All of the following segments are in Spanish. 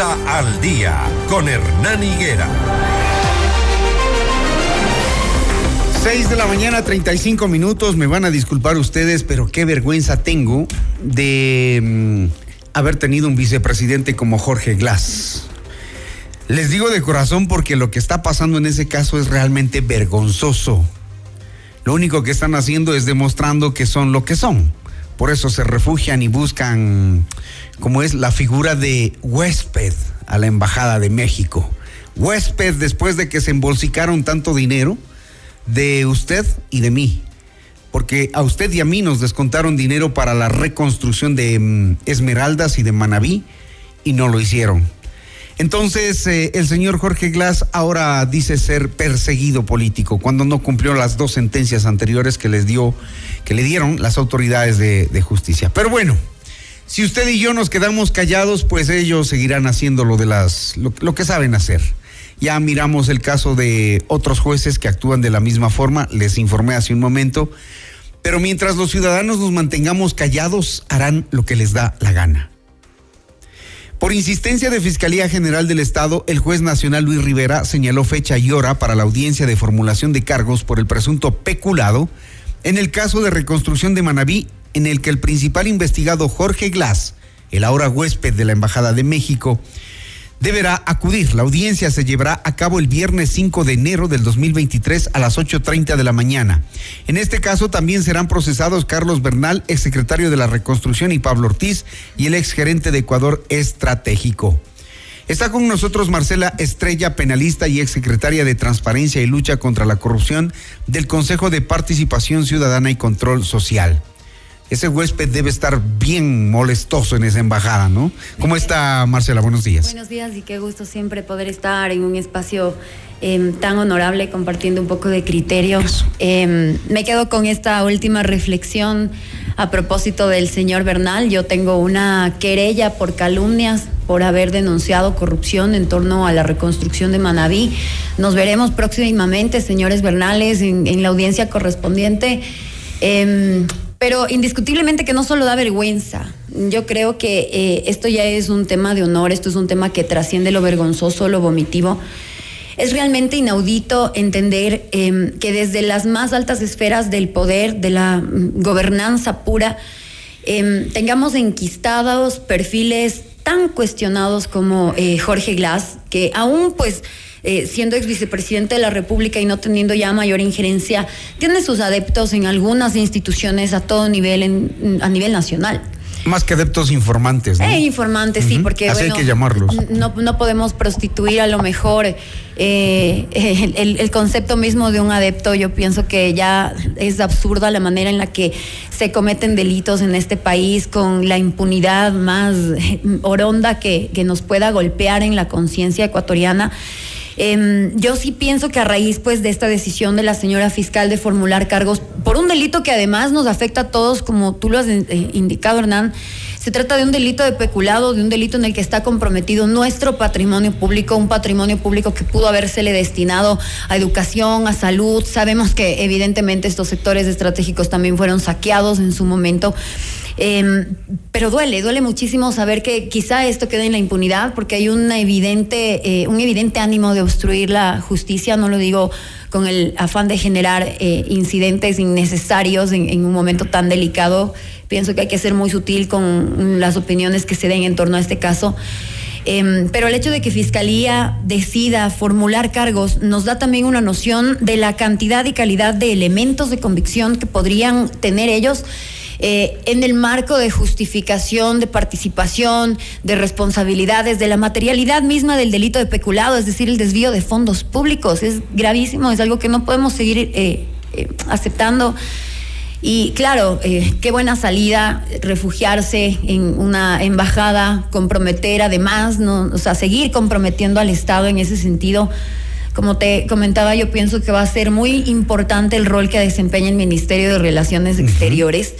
Al día con Hernán Higuera. 6 de la mañana, 35 minutos. Me van a disculpar ustedes, pero qué vergüenza tengo de mm, haber tenido un vicepresidente como Jorge Glass. Les digo de corazón porque lo que está pasando en ese caso es realmente vergonzoso. Lo único que están haciendo es demostrando que son lo que son. Por eso se refugian y buscan, como es la figura de huésped a la Embajada de México. Huésped después de que se embolsicaron tanto dinero de usted y de mí. Porque a usted y a mí nos descontaron dinero para la reconstrucción de mm, Esmeraldas y de Manabí y no lo hicieron. Entonces, eh, el señor Jorge Glass ahora dice ser perseguido político cuando no cumplió las dos sentencias anteriores que les dio, que le dieron las autoridades de, de justicia. Pero bueno, si usted y yo nos quedamos callados, pues ellos seguirán haciendo lo de las, lo, lo que saben hacer. Ya miramos el caso de otros jueces que actúan de la misma forma, les informé hace un momento. Pero mientras los ciudadanos nos mantengamos callados, harán lo que les da la gana. Por insistencia de Fiscalía General del Estado, el juez nacional Luis Rivera señaló fecha y hora para la audiencia de formulación de cargos por el presunto peculado en el caso de reconstrucción de Manabí, en el que el principal investigado Jorge Glass, el ahora huésped de la Embajada de México, deberá acudir. La audiencia se llevará a cabo el viernes 5 de enero del 2023 a las 8.30 de la mañana. En este caso también serán procesados Carlos Bernal, exsecretario de la Reconstrucción, y Pablo Ortiz, y el exgerente de Ecuador Estratégico. Está con nosotros Marcela Estrella, penalista y exsecretaria de Transparencia y Lucha contra la Corrupción del Consejo de Participación Ciudadana y Control Social ese huésped debe estar bien molestoso en esa embajada, ¿no? ¿Cómo está Marcela? Buenos días. Buenos días y qué gusto siempre poder estar en un espacio eh, tan honorable compartiendo un poco de criterios. Eh, me quedo con esta última reflexión a propósito del señor Bernal. Yo tengo una querella por calumnias por haber denunciado corrupción en torno a la reconstrucción de Manabí. Nos veremos próximamente, señores Bernales, en, en la audiencia correspondiente. Eh, pero indiscutiblemente que no solo da vergüenza. Yo creo que eh, esto ya es un tema de honor, esto es un tema que trasciende lo vergonzoso, lo vomitivo. Es realmente inaudito entender eh, que desde las más altas esferas del poder, de la mm, gobernanza pura, eh, tengamos enquistados perfiles tan cuestionados como eh, Jorge Glass, que aún pues eh, siendo ex vicepresidente de la República y no teniendo ya mayor injerencia, tiene sus adeptos en algunas instituciones a todo nivel, en, a nivel nacional. Más que adeptos informantes, ¿no? Eh, informantes, sí, porque Así bueno, hay que llamarlos. No, no podemos prostituir a lo mejor eh, el, el concepto mismo de un adepto. Yo pienso que ya es absurda la manera en la que se cometen delitos en este país con la impunidad más oronda que, que nos pueda golpear en la conciencia ecuatoriana. Eh, yo sí pienso que a raíz pues de esta decisión de la señora fiscal de formular cargos por un delito que además nos afecta a todos, como tú lo has eh, indicado, Hernán, se trata de un delito de peculado, de un delito en el que está comprometido nuestro patrimonio público, un patrimonio público que pudo habérsele destinado a educación, a salud. Sabemos que evidentemente estos sectores estratégicos también fueron saqueados en su momento. Eh, pero duele, duele muchísimo saber que quizá esto quede en la impunidad porque hay una evidente, eh, un evidente ánimo de obstruir la justicia, no lo digo con el afán de generar eh, incidentes innecesarios en, un momento tan delicado. Pienso que hay que ser muy sutil con las opiniones que se den en torno a este caso. Eh, pero el hecho de que Fiscalía decida formular cargos nos da también una noción de la cantidad y calidad de elementos de convicción que podrían tener ellos eh, en el marco de justificación, de participación, de responsabilidades, de la materialidad misma del delito de peculado, es decir, el desvío de fondos públicos. Es gravísimo, es algo que no podemos seguir eh, eh, aceptando. Y claro, eh, qué buena salida refugiarse en una embajada, comprometer además, ¿no? o sea, seguir comprometiendo al Estado en ese sentido. Como te comentaba, yo pienso que va a ser muy importante el rol que desempeña el Ministerio de Relaciones Exteriores.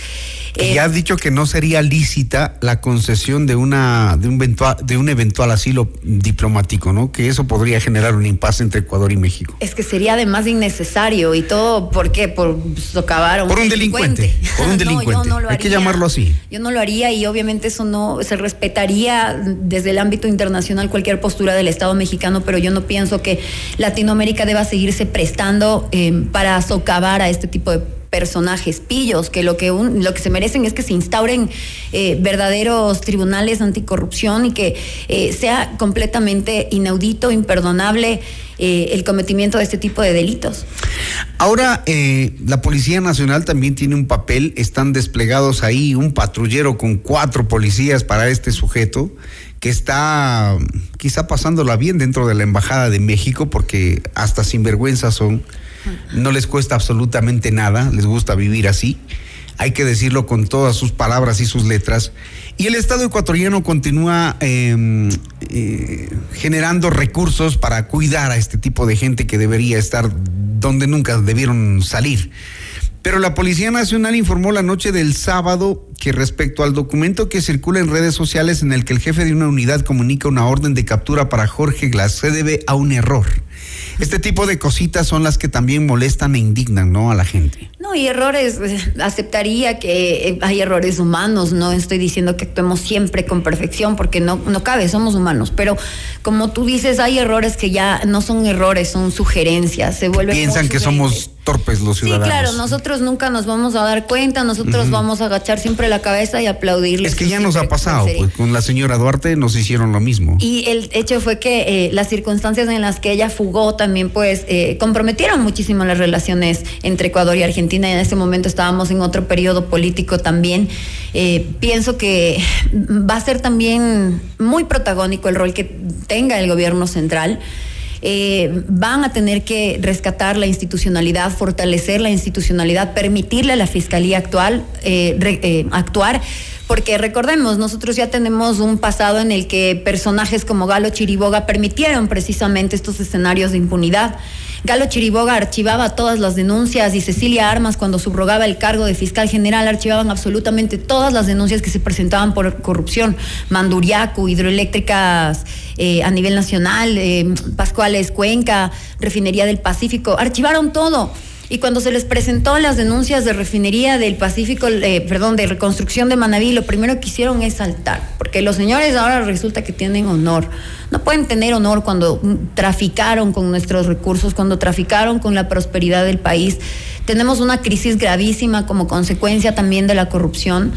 Que ya has dicho que no sería lícita la concesión de una de un eventual, de un eventual asilo diplomático, ¿no? Que eso podría generar un impasse entre Ecuador y México. Es que sería además innecesario y todo, ¿por qué? Por socavar a un Por un delincuente. Por un delincuente. No, yo no lo Hay que llamarlo así. Yo no lo haría y obviamente eso no se respetaría desde el ámbito internacional cualquier postura del Estado mexicano, pero yo no pienso que Latinoamérica deba seguirse prestando eh, para socavar a este tipo de personajes pillos que lo que un- lo que se merecen es que se instauren eh, verdaderos tribunales anticorrupción y que eh, sea completamente inaudito, imperdonable eh, el cometimiento de este tipo de delitos. Ahora, la Policía Nacional también tiene un papel, están desplegados ahí un patrullero con cuatro policías para este sujeto que está quizá pasándola bien dentro de la Embajada de México porque hasta sinvergüenza son, no les cuesta absolutamente nada, les gusta vivir así. Hay que decirlo con todas sus palabras y sus letras. Y el Estado ecuatoriano continúa eh, eh, generando recursos para cuidar a este tipo de gente que debería estar donde nunca debieron salir. Pero la Policía Nacional informó la noche del sábado que respecto al documento que circula en redes sociales en el que el jefe de una unidad comunica una orden de captura para Jorge Glass se debe a un error. Este tipo de cositas son las que también molestan e indignan, ¿no? A la gente. No, y errores, eh, aceptaría que eh, hay errores humanos, no estoy diciendo que actuemos siempre con perfección, porque no, no cabe, somos humanos, pero como tú dices, hay errores que ya no son errores, son sugerencias, se vuelven... Piensan que somos torpes los Sí, ciudadanos. claro, nosotros nunca nos vamos a dar cuenta, nosotros vamos a agachar siempre la cabeza y aplaudirles. Es que ya nos ha pasado, pues con la señora Duarte nos hicieron lo mismo. Y el hecho fue que eh, las circunstancias en las que ella fugó también pues eh, comprometieron muchísimo las relaciones entre Ecuador y Argentina y en ese momento estábamos en otro periodo político también. Eh, pienso que va a ser también muy protagónico el rol que tenga el gobierno central. Eh, van a tener que rescatar la institucionalidad, fortalecer la institucionalidad, permitirle a la fiscalía actual eh, re- eh, actuar, porque recordemos, nosotros ya tenemos un pasado en el que personajes como Galo Chiriboga permitieron precisamente estos escenarios de impunidad. Galo Chiriboga archivaba todas las denuncias y Cecilia Armas, cuando subrogaba el cargo de fiscal general, archivaban absolutamente todas las denuncias que se presentaban por corrupción. Manduriaco, hidroeléctricas eh, a nivel nacional, eh, Pascuales Cuenca, Refinería del Pacífico, archivaron todo. Y cuando se les presentó las denuncias de refinería del Pacífico, eh, perdón, de reconstrucción de Manaví, lo primero que hicieron es saltar, porque los señores ahora resulta que tienen honor. No pueden tener honor cuando traficaron con nuestros recursos, cuando traficaron con la prosperidad del país. Tenemos una crisis gravísima como consecuencia también de la corrupción.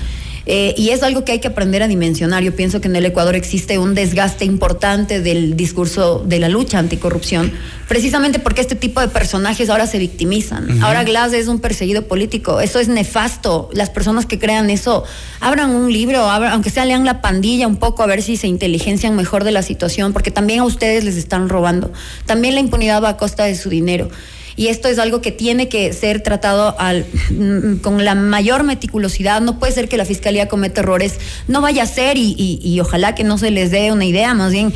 Eh, y es algo que hay que aprender a dimensionar. Yo pienso que en el Ecuador existe un desgaste importante del discurso de la lucha anticorrupción, precisamente porque este tipo de personajes ahora se victimizan. Ahora Glass es un perseguido político. Eso es nefasto. Las personas que crean eso, abran un libro, abran- aunque sea lean la pandilla un poco, a ver si se inteligencian mejor de la situación, porque también a ustedes les están robando. También la impunidad va a costa de su dinero. Y esto es algo que tiene que ser tratado al, mm, con la mayor meticulosidad. No puede ser que la fiscalía cometa errores. No vaya a ser y, y- y ojalá que no se les dé una idea. Más bien,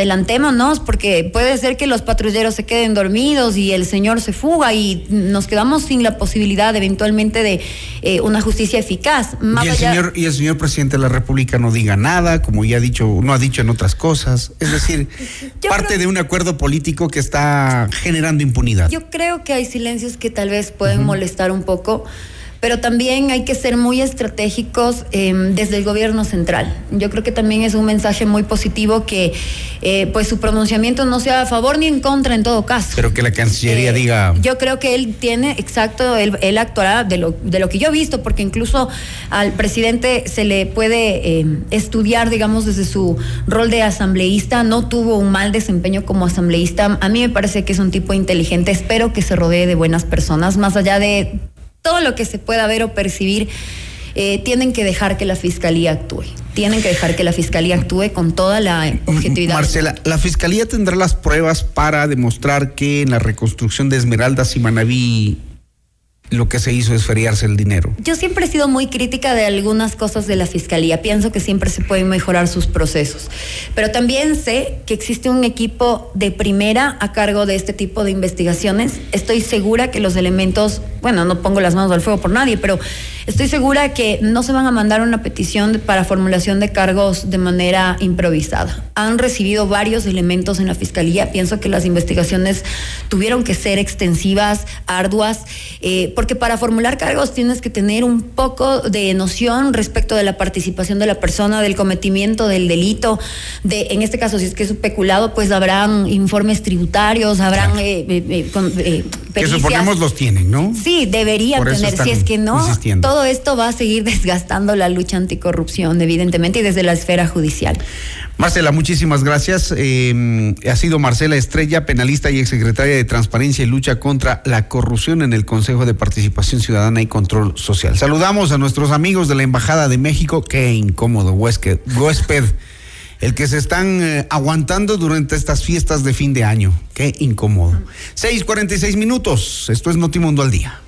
adelantémonos porque puede ser que los patrulleros se queden dormidos y el señor se fuga y nos quedamos sin la posibilidad eventualmente de eh, una justicia eficaz. Más y el allá- señor y el señor presidente de la República no diga nada, como ya ha dicho, no ha dicho en otras cosas. Es decir, parte creo- de un acuerdo político que está generando impunidad. Yo creo que hay silencios que tal vez pueden molestar un poco, pero también hay que ser muy estratégicos eh, desde el gobierno central. Yo creo que también es un mensaje muy positivo que eh, pues su pronunciamiento no sea a favor ni en contra en todo caso. Pero que la Cancillería Eh, diga. Yo creo que él tiene, exacto, él, él actuará de lo, de lo que yo he visto, porque incluso al presidente se le puede eh, estudiar, digamos, desde su rol de asambleísta. No tuvo un mal desempeño como asambleísta. A mí me parece que es un tipo inteligente. Espero que se rodee de buenas personas, más allá de todo lo que se pueda ver o percibir. eh, tienen que dejar que la fiscalía actúe. Tienen que dejar que la fiscalía actúe con toda la objetividad. Marcela, la fiscalía tendrá las pruebas para demostrar que en la reconstrucción de Esmeraldas y Manaví lo que se hizo es feriarse el dinero. Yo siempre he sido muy crítica de algunas cosas de la fiscalía. Pienso que siempre se pueden mejorar sus procesos. Pero también sé que existe un equipo de primera a cargo de este tipo de investigaciones. Estoy segura que los elementos, bueno, no pongo las manos al fuego por nadie, pero estoy segura que no se van a mandar una petición para formulación de cargos de manera improvisada. Han recibido varios elementos en la fiscalía. Pienso que las investigaciones tuvieron que ser extensivas, arduas, eh, porque para formular cargos tienes que tener un poco de noción respecto de la participación de la persona, del cometimiento del delito, de, en este caso, si es que es peculado, pues habrán informes tributarios, habrán eh, eh, eh, Que suponemos los tienen, ¿no? Sí, deberían tener. Si es que no, todo esto va a seguir desgastando la lucha anticorrupción, evidentemente, y desde la esfera judicial. Marcela, muchísimas gracias. ha sido Marcela Estrella, penalista y exsecretaria de Transparencia y Lucha contra la Corrupción en el Consejo de Participación Ciudadana y Control Social. Saludamos a nuestros amigos de la Embajada de México. Qué incómodo huésped, huésped el que se están eh, aguantando durante estas fiestas de fin de año. Qué incómodo. 6:46 minutos. Esto es Notimundo al día.